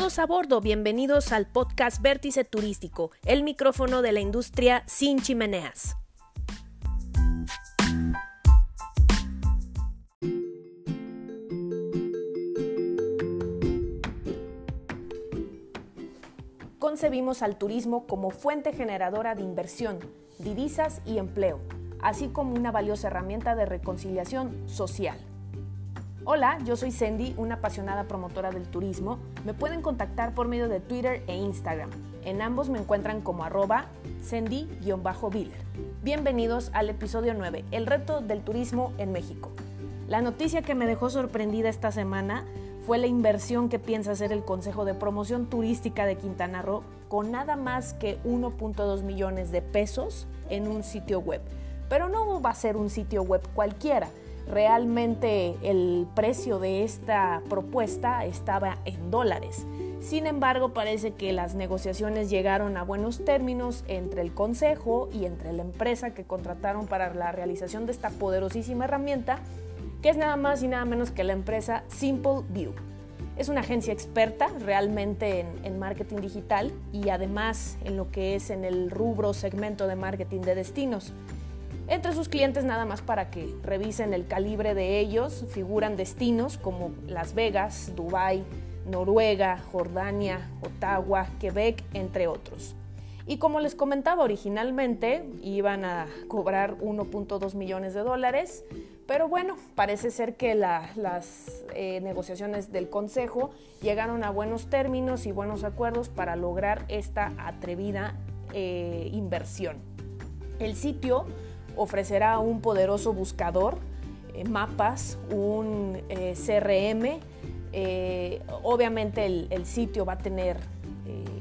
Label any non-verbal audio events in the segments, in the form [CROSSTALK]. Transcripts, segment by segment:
Todos a bordo, bienvenidos al podcast Vértice Turístico, el micrófono de la industria sin chimeneas. Concebimos al turismo como fuente generadora de inversión, divisas y empleo, así como una valiosa herramienta de reconciliación social. Hola, yo soy Sandy, una apasionada promotora del turismo. Me pueden contactar por medio de Twitter e Instagram. En ambos me encuentran como arroba Sandy-Biller. Bienvenidos al episodio 9, el reto del turismo en México. La noticia que me dejó sorprendida esta semana fue la inversión que piensa hacer el Consejo de Promoción Turística de Quintana Roo con nada más que 1.2 millones de pesos en un sitio web. Pero no va a ser un sitio web cualquiera Realmente el precio de esta propuesta estaba en dólares. Sin embargo, parece que las negociaciones llegaron a buenos términos entre el Consejo y entre la empresa que contrataron para la realización de esta poderosísima herramienta, que es nada más y nada menos que la empresa Simple View. Es una agencia experta realmente en, en, marketing digital y además en lo que es en el rubro segmento de marketing de destinos. Entre sus clientes, nada más para que revisen el calibre de ellos, figuran destinos como Las Vegas, Dubái, Noruega, Jordania, Ottawa, Quebec, entre otros. Y como les comentaba originalmente, iban a cobrar 1.2 millones de dólares, pero bueno, parece ser que las eh, negociaciones del Consejo llegaron a buenos términos y buenos acuerdos para lograr esta atrevida eh, inversión. El sitio ofrecerá un poderoso buscador, eh, mapas, un eh, CRM. Eh, obviamente el, sitio va a tener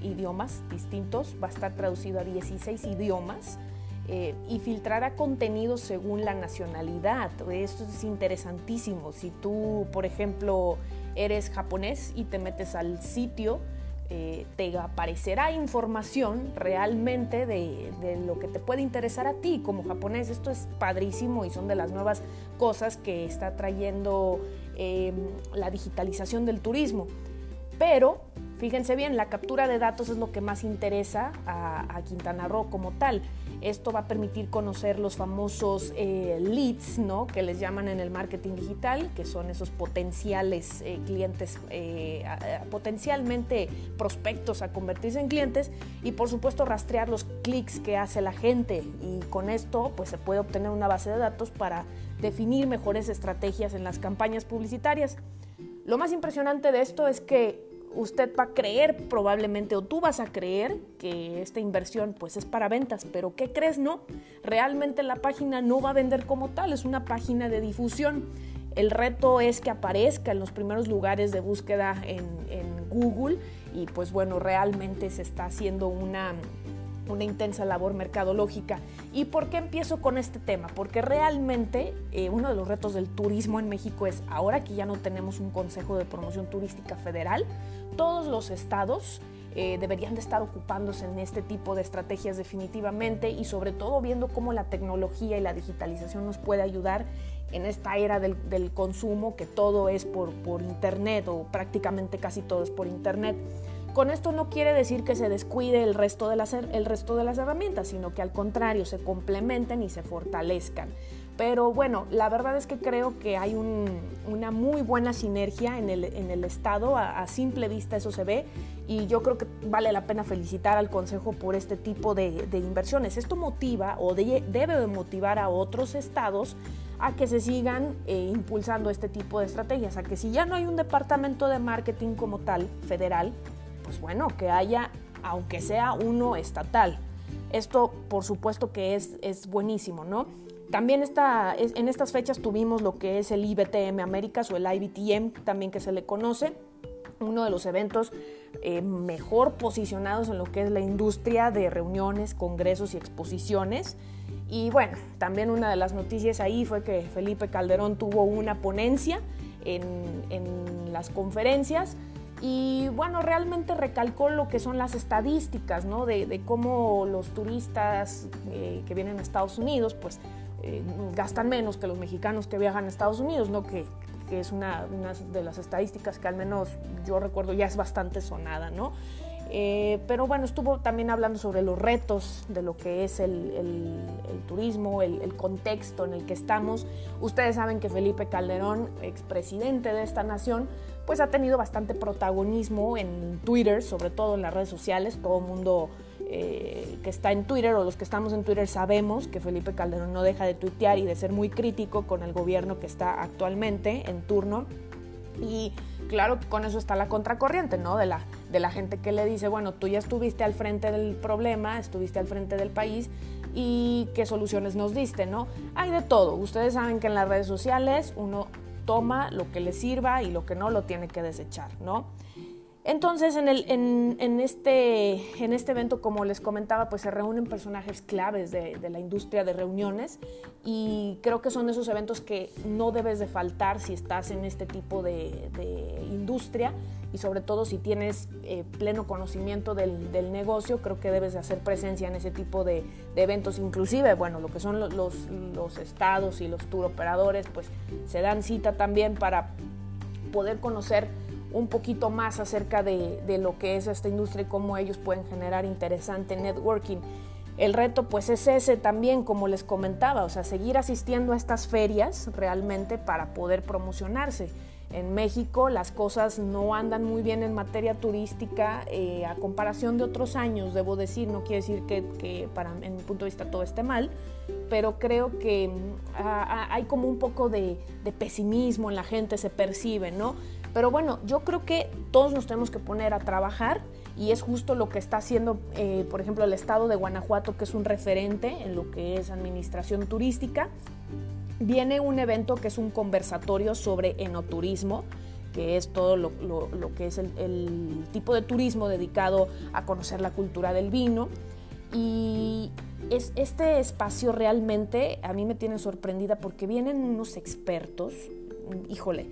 idiomas distintos, va a estar traducido a 16 idiomas. y filtrará contenido según la nacionalidad. Esto es interesantísimo. Si tú, por ejemplo, eres japonés y te metes al sitio, eh, te aparecerá información realmente de, lo que te puede interesar a ti como japonés. Esto es padrísimo y son de las nuevas cosas que está trayendo em, la digitalización del turismo. Pero fíjense bien, la captura de datos es lo que más interesa a Quintana Roo como tal. Esto va a permitir conocer los famosos eh, leads, ¿no? que les llaman en el marketing digital, que son esos potenciales eh, clientes, eh, potencialmente prospectos a convertirse en clientes, y por supuesto rastrear los clics que hace la gente. Y con esto pues, se puede obtener una base de datos para definir mejores estrategias en las campañas publicitarias. Lo más impresionante de esto es que usted va a creer probablemente o tú vas a creer que esta inversión pues es para ventas, pero ¿qué crees? No, realmente la página no va a vender como tal, es una página de difusión. El reto es que aparezca en los primeros lugares de búsqueda en, en Google y pues bueno, realmente se está haciendo una una intensa labor mercadológica. ¿Y por qué empiezo con este tema? Porque realmente eh, uno de los retos del turismo en México es, ahora que ya no tenemos un Consejo de Promoción Turística Federal, todos los estados eh, deberían de estar ocupándose en este tipo de estrategias definitivamente y sobre todo viendo cómo la tecnología y la digitalización nos puede ayudar en esta era del, del consumo, que todo es por, por Internet o prácticamente casi todo es por Internet. Con esto no quiere decir que se descuide el resto de las, el resto de las herramientas, sino que al contrario se complementen y se fortalezcan. Pero bueno, la verdad es que creo que hay una muy buena sinergia en el, en el Estado, a, simple vista eso se ve, y yo creo que vale la pena felicitar al Consejo por este tipo de, inversiones. Esto motiva o debe motivar a otros estados a que se sigan eh, impulsando este tipo de estrategias, a que si ya no hay un departamento de marketing como tal, federal, pues bueno, que haya, aunque sea uno estatal. Esto, por supuesto, que es, es buenísimo, ¿no? También está, en estas fechas tuvimos lo que es el IBTM Américas o el IBTM, también que se le conoce, uno de los eventos eh, mejor posicionados en lo que es la industria de reuniones, congresos y exposiciones. Y bueno, también una de las noticias ahí fue que Felipe Calderón tuvo una ponencia en, en las conferencias y bueno, realmente recalcó lo que son las estadísticas, ¿no? De, cómo los turistas eh, que vienen a Estados Unidos, pues eh, gastan menos que los mexicanos que viajan a Estados Unidos, ¿no? Que que es una, de las estadísticas que al menos yo recuerdo ya es bastante sonada, ¿no? Eh, pero bueno, estuvo también hablando sobre los retos de lo que es el, turismo, el, contexto en el que estamos. Ustedes saben que Felipe Calderón, expresidente de esta nación, pues ha tenido bastante protagonismo en Twitter, sobre todo en las redes sociales. Todo el mundo eh, que está en Twitter o los que estamos en Twitter sabemos que Felipe Calderón no deja de tuitear y de ser muy crítico con el gobierno que está actualmente en turno. Y claro con eso está la contracorriente, ¿no? De la, de la gente que le dice, bueno, tú ya estuviste al frente del problema, estuviste al frente del país y qué soluciones nos diste, ¿no? Hay de todo. Ustedes saben que en las redes sociales uno toma lo que le sirva y lo que no lo tiene que desechar, ¿no? Entonces, este, en este evento, como les comentaba, pues se reúnen personajes claves de, la industria de reuniones y creo que son esos eventos que no debes de faltar si estás en este tipo de, industria y sobre todo si tienes eh, pleno conocimiento del, negocio, creo que debes de hacer presencia en ese tipo de, eventos. Inclusive, bueno, lo que son los, los estados y los tour operadores, pues se dan cita también para poder conocer un poquito más acerca de, lo que es esta industria y cómo ellos pueden generar interesante networking. El reto pues es ese también, como les comentaba, o sea, seguir asistiendo a estas ferias realmente para poder promocionarse. En México las cosas no andan muy bien en materia turística eh, a comparación de otros años, debo decir, no quiere decir que, para en mi punto de vista todo esté mal, pero creo que mm, hay como un poco de, de pesimismo en la gente, se percibe, ¿no? Pero bueno, yo creo que todos nos tenemos que poner a trabajar y es justo lo que está haciendo, eh, por ejemplo, el estado de Guanajuato, que es un referente en lo que es administración turística. Viene un evento que es un conversatorio sobre enoturismo, que es todo lo, que es el, tipo de turismo dedicado a conocer la cultura del vino. Y es, este espacio realmente a mí me tiene sorprendida porque vienen unos expertos, híjole,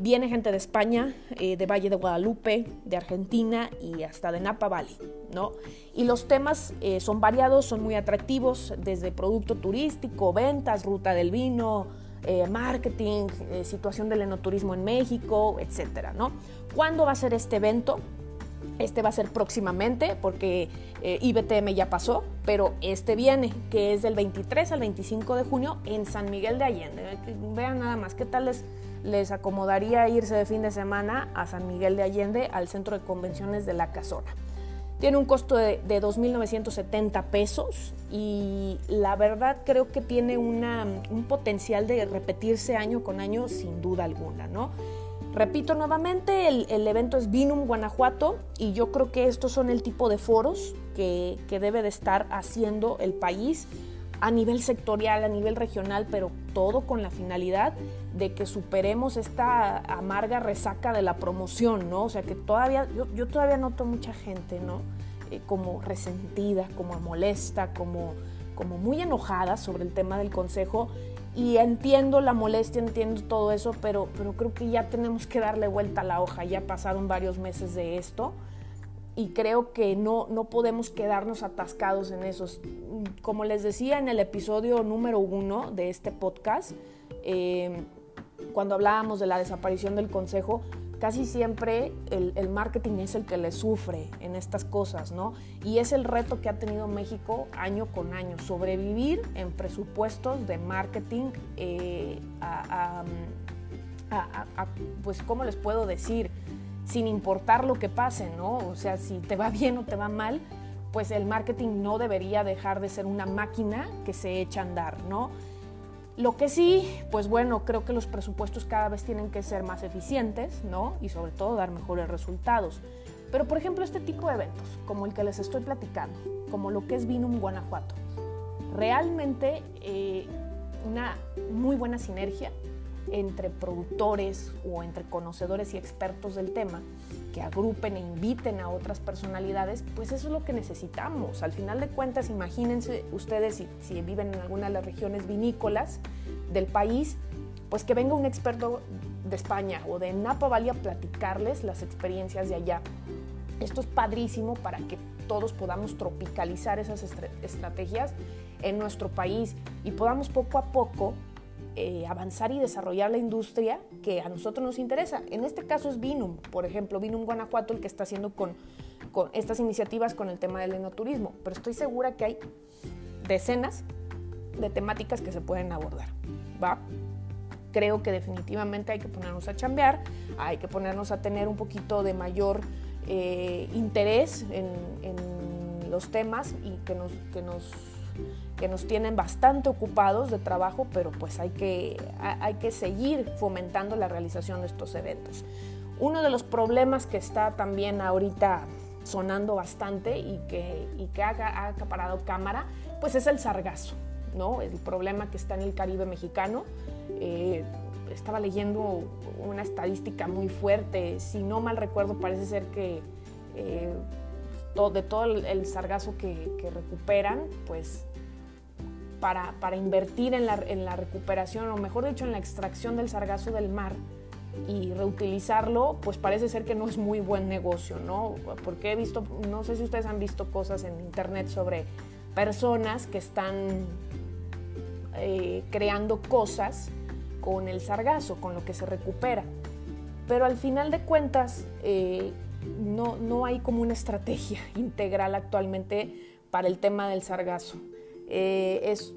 Viene gente de España, eh, de Valle de Guadalupe, de Argentina y hasta de Napa Valley, ¿no? Y los temas eh, son variados, son muy atractivos, desde producto turístico, ventas, ruta del vino, eh, marketing, situación del enoturismo en México, etcétera, ¿no? ¿Cuándo va a ser este evento? Este va a ser próximamente porque IBTM ya pasó, pero este viene, que es del 23 al 25 de junio en San Miguel de Allende. Vean nada más qué tal les les acomodaría irse de fin de semana a San Miguel de Allende, al centro de convenciones de la Casona. Tiene un costo de, 2.970 pesos y la verdad creo que tiene un potencial de repetirse año con año sin duda alguna, ¿no? Repito nuevamente, el, evento es Vinum Guanajuato y yo creo que estos son el tipo de foros que, que debe de estar haciendo el país a nivel sectorial, a nivel regional, pero todo con la finalidad de que superemos esta amarga resaca de la promoción, ¿no? O sea, que todavía, yo, todavía noto mucha gente, ¿no? Eh, como resentida, como molesta, como, como muy enojada sobre el tema del consejo. Y entiendo la molestia, entiendo todo eso, pero, pero creo que ya tenemos que darle vuelta a la hoja. Ya pasaron varios meses de esto y creo que no, no podemos quedarnos atascados en esos. Como les decía en el episodio número uno de este podcast, eh, cuando hablábamos de la desaparición del consejo, casi siempre el, marketing es el que le sufre en estas cosas, ¿no? Y es el reto que ha tenido México año con año, sobrevivir en presupuestos de marketing eh, a, pues, ¿cómo les puedo decir? sin importar lo que pase, ¿no? O sea, si te va bien o te va mal, pues el marketing no debería dejar de ser una máquina que se echa a andar, ¿no? Lo que sí, pues bueno, creo que los presupuestos cada vez tienen que ser más eficientes, ¿no? Y sobre todo dar mejores resultados. Pero por ejemplo, este tipo de eventos, como el que les estoy platicando, como lo que es Vinum Guanajuato, realmente eh, una muy buena sinergia entre productores o entre conocedores y expertos del tema que agrupen e inviten a otras personalidades, pues eso es lo que necesitamos. Al final de cuentas, imagínense ustedes si, viven en alguna de las regiones vinícolas del país, pues que venga un experto de España o de Napa Valley a platicarles las experiencias de allá. Esto es padrísimo para que todos podamos tropicalizar esas estrategias en nuestro país y podamos poco a poco eh, avanzar y desarrollar la industria que a nosotros nos interesa. En este caso es Vinum, por ejemplo, Vinum Guanajuato, el que está haciendo con, con estas iniciativas con el tema del enoturismo, pero estoy segura que hay decenas de temáticas que se pueden abordar. ¿va? Creo que definitivamente hay que ponernos a chambear, hay que ponernos a tener un poquito de mayor eh, interés en, en, los temas y que nos, que nos que nos tienen bastante ocupados de trabajo, pero pues hay que, hay que seguir fomentando la realización de estos eventos. Uno de los problemas que está también ahorita sonando bastante y que, y que ha, ha, acaparado cámara, pues es el sargazo, ¿no? El problema que está en el Caribe mexicano. Eh, estaba leyendo una estadística muy fuerte, si no mal recuerdo parece ser que eh, todo, de todo el sargazo que, que recuperan, pues para, para invertir en la, en la, recuperación, o mejor dicho, en la extracción del sargazo del mar y reutilizarlo, pues parece ser que no es muy buen negocio, ¿no? Porque he visto, no sé si ustedes han visto cosas en internet sobre personas que están eh, creando cosas con el sargazo, con lo que se recupera. Pero al final de cuentas, eh, no, no hay como una estrategia [LAUGHS] integral actualmente para el tema del sargazo eh, es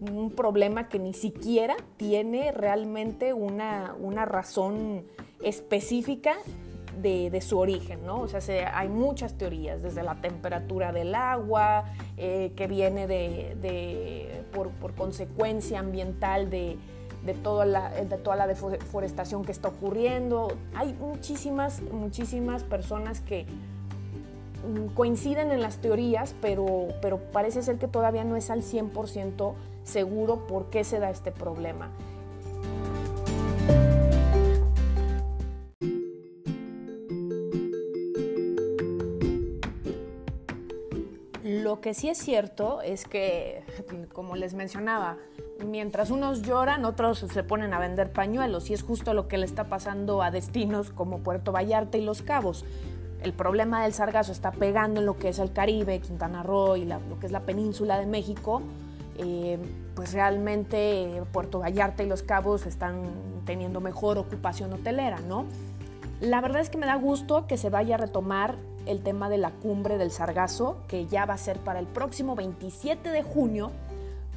un problema que ni siquiera tiene realmente una, una razón específica de, de, su origen, ¿no? O sea, se, hay muchas teorías, desde la temperatura del agua, eh, que viene de, de por, por, consecuencia ambiental de, de, toda la, de toda la deforestación que está ocurriendo. Hay muchísimas, muchísimas personas que coinciden en las teorías, pero, pero parece ser que todavía no es al 100% seguro por qué se da este problema. Lo que sí es cierto es que, como les mencionaba, mientras unos lloran, otros se ponen a vender pañuelos y es justo lo que le está pasando a destinos como Puerto Vallarta y Los Cabos el problema del sargazo está pegando en lo que es el Caribe, Quintana Roo y lo que es la península de México, eh, pues realmente Puerto Vallarta y Los Cabos están teniendo mejor ocupación hotelera, ¿no? La verdad es que me da gusto que se vaya a retomar el tema de la cumbre del sargazo, que ya va a ser para el próximo 27 de junio,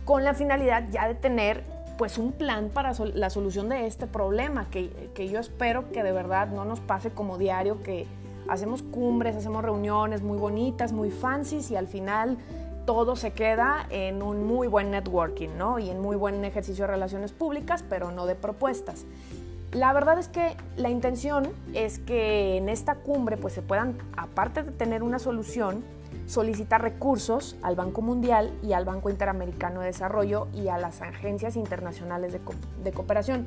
con la finalidad ya de tener pues un plan para la solución de este problema, que, que yo espero que de verdad no nos pase como diario, que hacemos cumbres, hacemos reuniones muy bonitas, muy fancies y al final todo se queda en un muy buen networking, ¿no? Y en muy buen ejercicio de relaciones públicas, pero no de propuestas. La verdad es que la intención es que en esta cumbre pues se puedan, aparte de tener una solución, solicitar recursos al Banco Mundial y al Banco Interamericano de Desarrollo y a las agencias internacionales de, de cooperación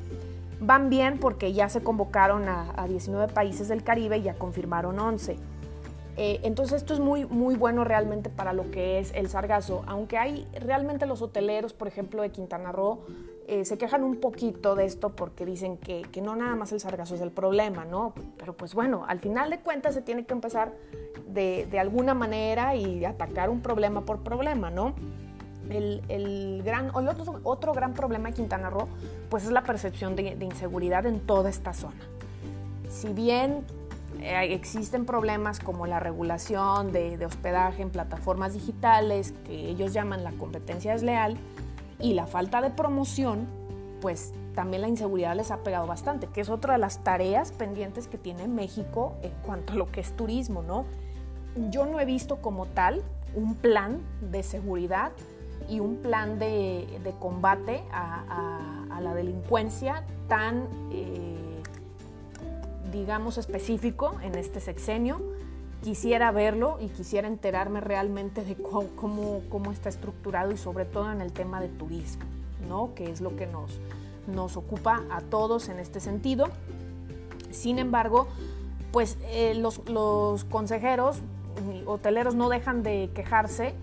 van bien porque ya se convocaron a, a 19 países del Caribe y ya confirmaron 11. Eh, entonces esto es muy, muy bueno realmente para lo que es el sargazo, aunque hay realmente los hoteleros, por ejemplo, de Quintana Roo, eh, se quejan un poquito de esto porque dicen que, que, no nada más el sargazo es el problema, ¿no? Pero pues bueno, al final de cuentas se tiene que empezar de, de alguna manera y atacar un problema por problema, ¿no? el, el gran, el otro, otro, gran problema de Quintana Roo pues es la percepción de, inseguridad en toda esta zona. Si bien eh, existen problemas como la regulación de, de, hospedaje en plataformas digitales, que ellos llaman la competencia desleal, y la falta de promoción, pues también la inseguridad les ha pegado bastante, que es otra de las tareas pendientes que tiene México en cuanto a lo que es turismo, ¿no? Yo no he visto como tal un plan de seguridad y un plan de, de combate a, a, la delincuencia tan, eh, digamos, específico en este sexenio. Quisiera verlo y quisiera enterarme realmente de cómo, cómo está estructurado y sobre todo en el tema de turismo, ¿no? que es lo que nos, nos ocupa a todos en este sentido. Sin embargo, pues eh, los, los consejeros hoteleros no dejan de quejarse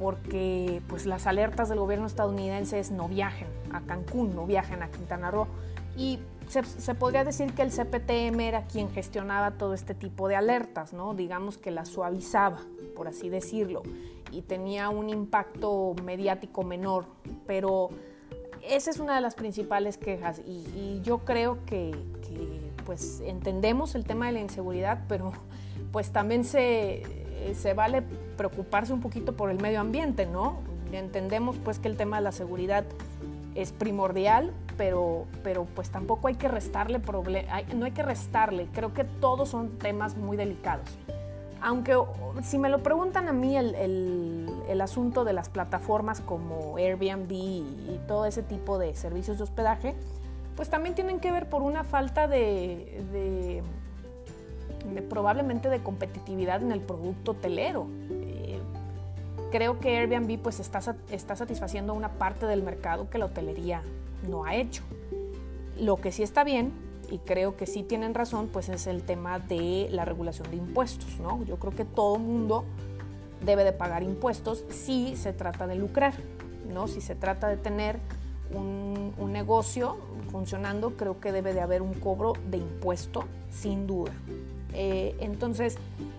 porque pues las alertas del gobierno estadounidense es no viajen a Cancún, no viajen a Quintana Roo. Y se, podría decir que el CPTM era quien gestionaba todo este tipo de alertas, ¿no? Digamos que las suavizaba, por así decirlo, y tenía un impacto mediático menor, pero esa es una de las principales quejas y, yo creo que, pues entendemos el tema de la inseguridad, pero pues también se, se vale preocuparse un poquito por el medio ambiente, ¿no? Entendemos pues que el tema de la seguridad es primordial, pero, pero pues tampoco hay que restarle no hay que restarle, creo que todos son temas muy delicados. Aunque si me lo preguntan a mí el, el, asunto de las plataformas como Airbnb y, todo ese tipo de servicios de hospedaje, pues también tienen que ver por una falta de, probablemente de competitividad en el producto hotelero. Eh, creo que Airbnb pues está, está satisfaciendo una parte del mercado que la hotelería no ha hecho. Lo que sí está bien y creo que sí tienen razón, pues es el tema de la regulación de impuestos, ¿no? Yo creo que todo mundo debe de pagar impuestos si se trata de lucrar, ¿no? Si se trata de tener un, un negocio funcionando, creo que debe de haber un cobro de impuesto, sin duda. Eh, entonces,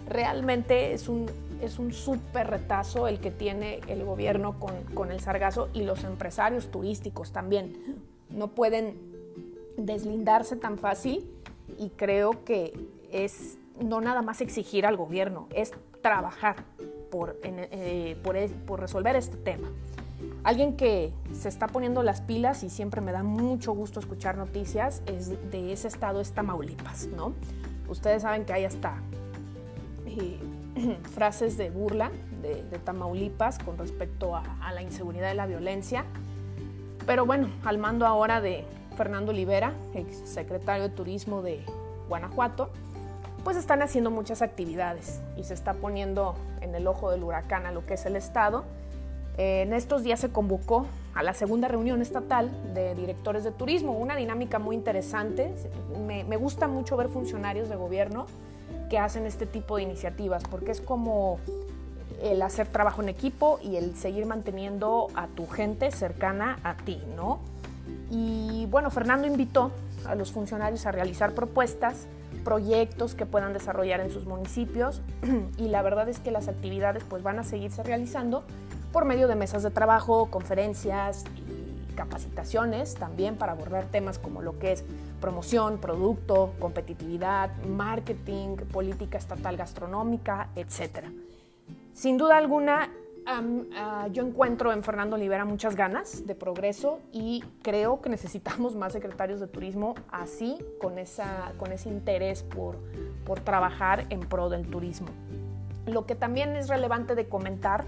realmente es un, es un súper retazo el que tiene el gobierno con, con el sargazo y los empresarios turísticos también. No pueden deslindarse tan fácil y creo que es no nada más exigir al gobierno, es trabajar por, eh, por, resolver este tema. Alguien que se está poniendo las pilas y siempre me da mucho gusto escuchar noticias es de ese estado es Tamaulipas, ¿no? Ustedes saben que hay hasta eh, [CLEARS THROAT] frases de burla de, Tamaulipas con respecto a, a la inseguridad y la violencia, pero bueno, al mando ahora de, Fernando Olivera, ex secretario de Turismo de Guanajuato, pues están haciendo muchas actividades y se está poniendo en el ojo del huracán a lo que es el Estado. En estos días se convocó a la segunda reunión estatal de directores de turismo, una dinámica muy interesante. Me, me gusta mucho ver funcionarios de gobierno que hacen este tipo de iniciativas, porque es como el hacer trabajo en equipo y el seguir manteniendo a tu gente cercana a ti, ¿no? Y bueno, Fernando invitó a los funcionarios a realizar propuestas, proyectos que puedan desarrollar en sus municipios [CLEARS THROAT] y la verdad es que las actividades pues van a seguirse realizando por medio de mesas de trabajo, conferencias y capacitaciones también para abordar temas como lo que es promoción, producto, competitividad, marketing, política estatal gastronómica, etc. Sin duda alguna, Ah, yo encuentro en Fernando Olivera muchas ganas de progreso y creo que necesitamos más secretarios de turismo así, con, esa, con ese interés por, por trabajar en pro del turismo. Lo que también es relevante de comentar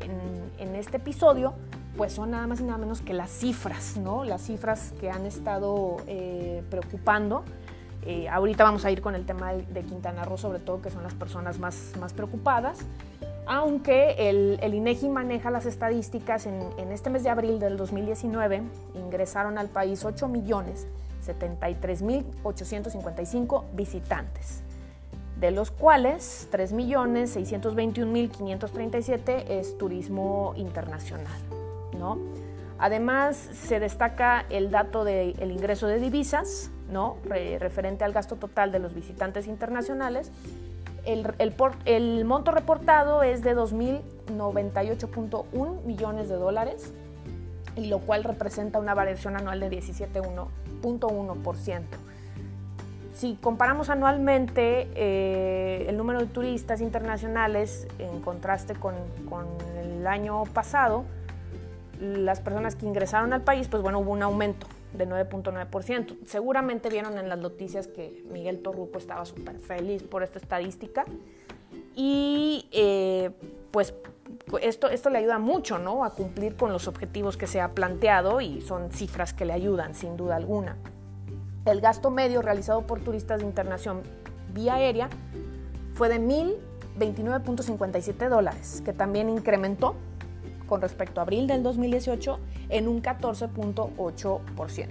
en, en, este episodio, pues son nada más y nada menos que las cifras, ¿no? Las cifras que han estado eh, preocupando. Eh, ahorita vamos a ir con el tema de, Quintana Roo, sobre todo, que son las personas más, más preocupadas aunque el, INEGI maneja las estadísticas, en, este mes de abril del 2019 ingresaron al país 8 millones 73 mil 855 visitantes, de los cuales 3 millones 621 mil 537 es turismo internacional. ¿no? Además, se destaca el dato del ingreso de divisas, ¿no? referente al gasto total de los visitantes internacionales, el, monto reportado es de 2.098.1 millones de dólares, y lo cual representa una variación anual de 17.1%. Si comparamos anualmente eh, el número de turistas internacionales en contraste con, el año pasado, las personas que ingresaron al país, pues bueno, hubo un aumento de 9.9%. Seguramente vieron en las noticias que Miguel Torruco estaba súper feliz por esta estadística y eh, pues esto, esto le ayuda mucho ¿no? a cumplir con los objetivos que se ha planteado y son cifras que le ayudan sin duda alguna. El gasto medio realizado por turistas de internación vía aérea fue de 1.029.57 dólares, que también incrementó con respecto a abril del 2018 en un 14.8%.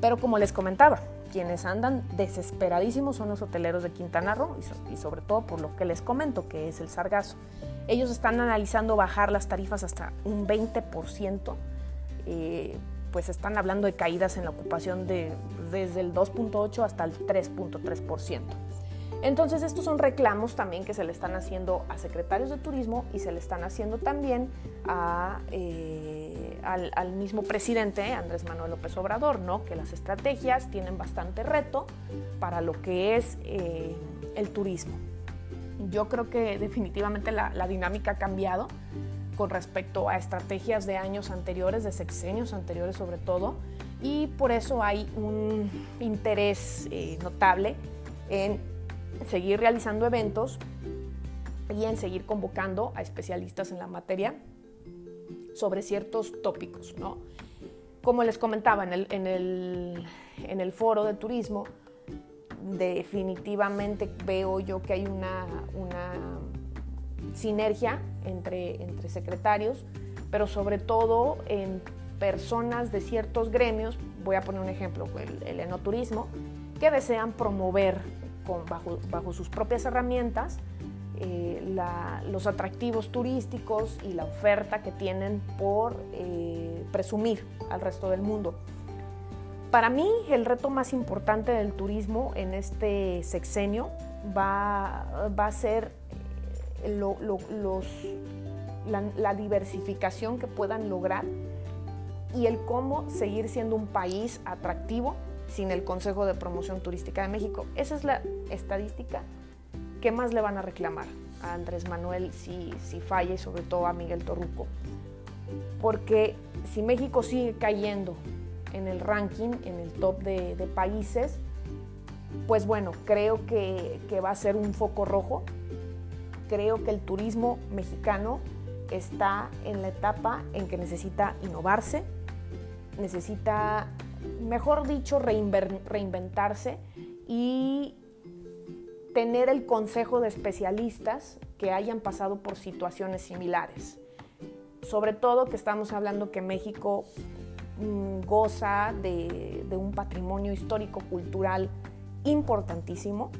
Pero como les comentaba, quienes andan desesperadísimos son los hoteleros de Quintana Roo y, sobre todo por lo que les comento, que es el sargazo. Ellos están analizando bajar las tarifas hasta un 20%, eh, pues están hablando de caídas en la ocupación de, desde el 2.8 hasta el 3.3%. Entonces estos son reclamos también que se le están haciendo a secretarios de turismo y se le están haciendo también eh, al, mismo presidente Andrés Manuel López Obrador, ¿no? que las estrategias tienen bastante reto para lo que es eh, el turismo. Yo creo que definitivamente la dinámica ha cambiado con respecto a estrategias de años anteriores, de sexenios anteriores sobre todo, y por eso hay un interés eh, notable en seguir realizando eventos y en seguir convocando a especialistas en la materia sobre ciertos tópicos. ¿no? Como les comentaba en el, en el, en el foro de turismo, definitivamente veo yo que hay una, una sinergia entre, entre secretarios, pero sobre todo en personas de ciertos gremios, voy a poner un ejemplo, el, enoturismo, que desean promover con, bajo, bajo, sus propias herramientas eh, los atractivos turísticos y la oferta que tienen por eh, presumir al resto del mundo. Para mí el reto más importante del turismo en este sexenio va, va a ser eh, los, la, la diversificación que puedan lograr y el cómo seguir siendo un país atractivo sin el Consejo de Promoción Turística de México. Esa es la estadística que más le van a reclamar a Andrés Manuel si, si falla y sobre todo a Miguel Torruco. Porque si México sigue cayendo en el ranking, en el top de, de países, pues bueno, creo que, que va a ser un foco rojo. Creo que el turismo mexicano está en la etapa en que necesita innovarse, necesita, mejor dicho, reinventarse y tener el consejo de especialistas que hayan pasado por situaciones similares. Sobre todo que estamos hablando que México mm, goza de, de un patrimonio histórico-cultural importantísimo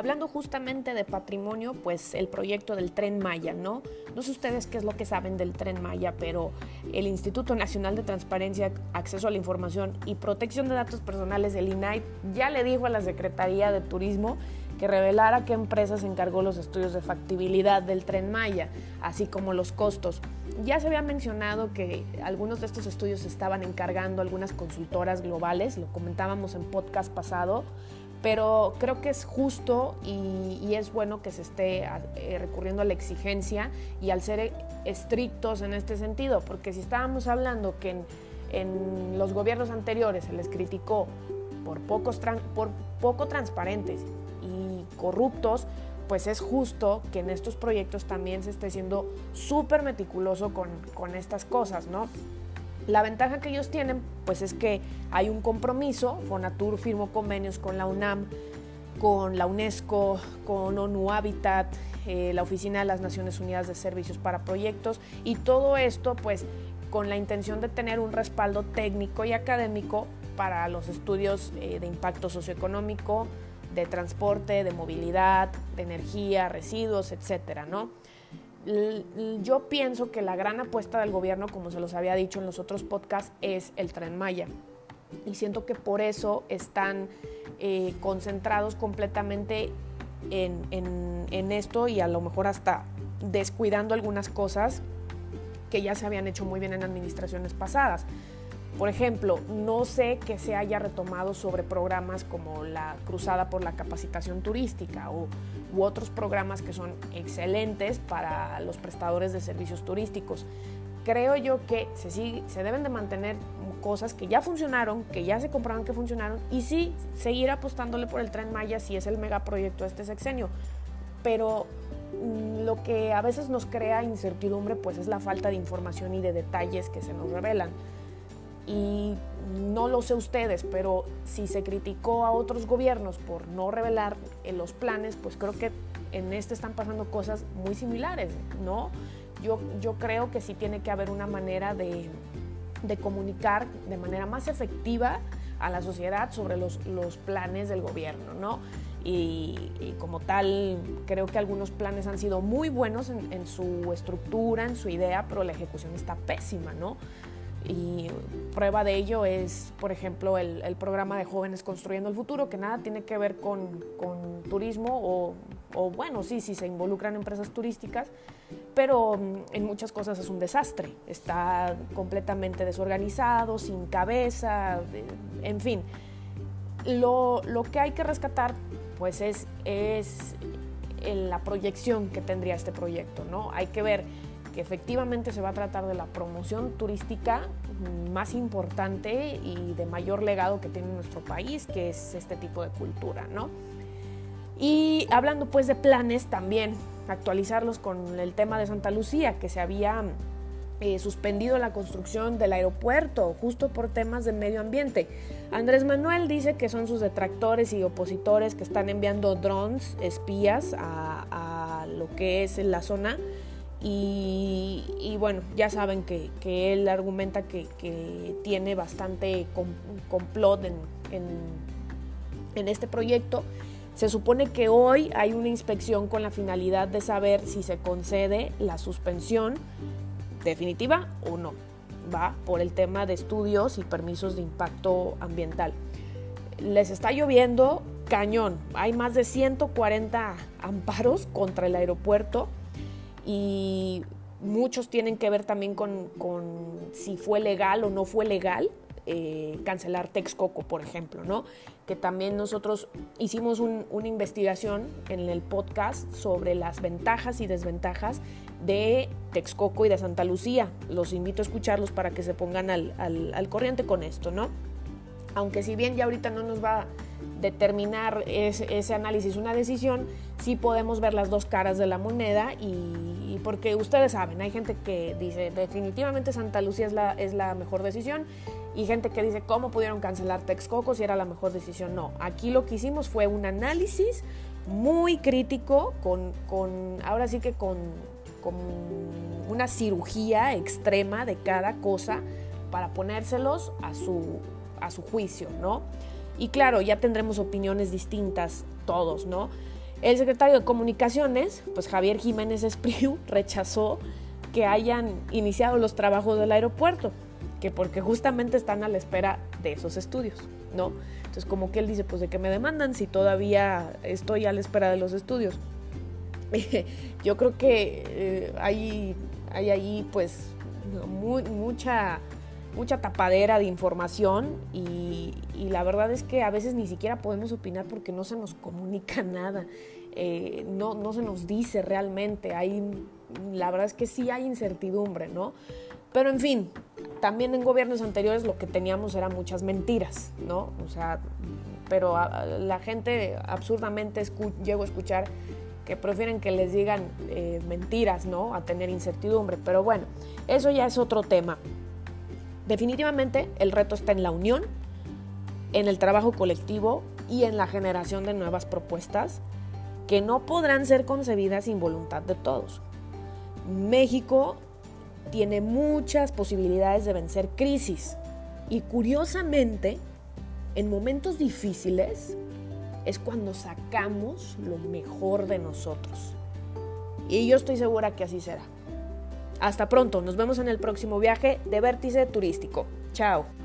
hablando justamente de patrimonio, pues el proyecto del tren Maya, ¿no? No sé ustedes qué es lo que saben del tren Maya, pero el Instituto Nacional de Transparencia, Acceso a la Información y Protección de Datos Personales del INAI ya le dijo a la Secretaría de Turismo que revelara qué empresa se encargó los estudios de factibilidad del tren Maya, así como los costos. Ya se había mencionado que algunos de estos estudios estaban encargando algunas consultoras globales, lo comentábamos en podcast pasado, pero creo que es justo y, es bueno que se esté eh, recurriendo a la exigencia y al ser estrictos en este sentido, porque si estábamos hablando que en, los gobiernos anteriores se les criticó por, pocos por poco transparentes y corruptos, pues es justo que en estos proyectos también se esté siendo súper meticuloso con estas cosas, ¿no? La ventaja que ellos tienen, pues es que hay un compromiso, Fonatur firmó convenios con la UNAM, con la UNESCO, con ONU Habitat, eh, la Oficina de las Naciones Unidas de Servicios para Proyectos y todo esto pues con la intención de tener un respaldo técnico y académico para los estudios eh, de impacto socioeconómico, de transporte, de movilidad, de energía, residuos, etcétera, ¿no? Yo pienso que la gran apuesta del gobierno, como se los había dicho en los otros podcasts, es el tren Maya. Y siento que por eso están eh, concentrados completamente en, en esto y a lo mejor hasta descuidando algunas cosas que ya se habían hecho muy bien en administraciones pasadas. Por ejemplo, no sé que se haya retomado sobre programas como la Cruzada por la Capacitación Turística o, u otros programas que son excelentes para los prestadores de servicios turísticos. Creo yo que se, se deben de mantener cosas que ya funcionaron, que ya se comprobaron que funcionaron y sí seguir apostándole por el tren Maya si es el megaproyecto de este sexenio. Pero mm, lo que a veces nos crea incertidumbre pues es la falta de información y de detalles que se nos revelan y no lo sé ustedes, pero si se criticó a otros gobiernos por no revelar en los planes, pues creo que en este están pasando cosas muy similares, ¿no? Yo, yo creo que sí tiene que haber una manera de, de comunicar de manera más efectiva a la sociedad sobre los, los planes del gobierno, ¿no? y, como tal creo que algunos planes han sido muy buenos en, su estructura, en su idea, pero la ejecución está pésima, ¿no? Y prueba de ello es, por ejemplo, el, programa de jóvenes construyendo el futuro, que nada tiene que ver con, con turismo o, o, bueno, sí, sí se involucran empresas turísticas, pero mm, en muchas cosas es un desastre. Está completamente desorganizado, sin cabeza, en fin. Lo, lo que hay que rescatar pues es, es la proyección que tendría este proyecto, ¿no? Hay que ver que efectivamente se va a tratar de la promoción turística más importante y de mayor legado que tiene nuestro país, que es este tipo de cultura, ¿no? Y hablando pues de planes también, actualizarlos con el tema de Santa Lucía, que se había eh, suspendido la construcción del aeropuerto justo por temas de medio ambiente. Andrés Manuel dice que son sus detractores y opositores que están enviando drones, espías a, lo que es la zona. Y, bueno, ya saben que, él argumenta que, tiene bastante complot en, en este proyecto. Se supone que hoy hay una inspección con la finalidad de saber si se concede la suspensión definitiva o no. Va por el tema de estudios y permisos de impacto ambiental. Les está lloviendo cañón. Hay más de 140 amparos contra el aeropuerto y muchos tienen que ver también con, si fue legal o no fue legal eh, cancelar Texcoco, por ejemplo, ¿no? Que también nosotros hicimos una investigación en el podcast sobre las ventajas y desventajas de Texcoco y de Santa Lucía. Los invito a escucharlos para que se pongan al, corriente con esto, ¿no? Aunque si bien ya ahorita no nos va a determinar ese, análisis una decisión, sí podemos ver las dos caras de la moneda y, porque ustedes saben, hay gente que dice definitivamente Santa Lucía es la, es la mejor decisión y gente que dice cómo pudieron cancelar Texcoco si era la mejor decisión. No, aquí lo que hicimos fue un análisis muy crítico con, con ahora sí que con como una cirugía extrema de cada cosa para ponérselos a su, a su juicio, ¿no? Y claro, ya tendremos opiniones distintas todos, ¿no? El secretario de Comunicaciones, pues Javier Jiménez Espriu, [LAUGHS] rechazó que hayan iniciado los trabajos del aeropuerto, que porque justamente están a la espera de esos estudios, ¿no? Entonces como que él dice, pues de qué me demandan si todavía estoy a la espera de los estudios. [LAUGHS] yo creo que eh, hay, hay ahí pues mucha, mucha tapadera de información y, la verdad es que a veces ni siquiera podemos opinar porque no se nos comunica [LAUGHS] nada, eh, no, no se nos dice realmente, hay, la verdad es que sí hay incertidumbre, ¿no? Pero en fin, también en gobiernos anteriores lo que teníamos eran muchas mentiras, ¿no? O sea, pero la gente absurdamente llegó a escuchar que prefieren que les digan eh, mentiras, ¿no? A tener incertidumbre. Pero bueno, eso ya es otro tema. Definitivamente el reto está en la unión, en el trabajo colectivo y en la generación de nuevas propuestas que no podrán ser concebidas sin voluntad de todos. México tiene muchas posibilidades de vencer crisis y curiosamente, en momentos difíciles, es cuando sacamos lo mejor de nosotros. Y yo estoy segura que así será. Hasta pronto, nos vemos en el próximo viaje de Vértice Turístico. Chao.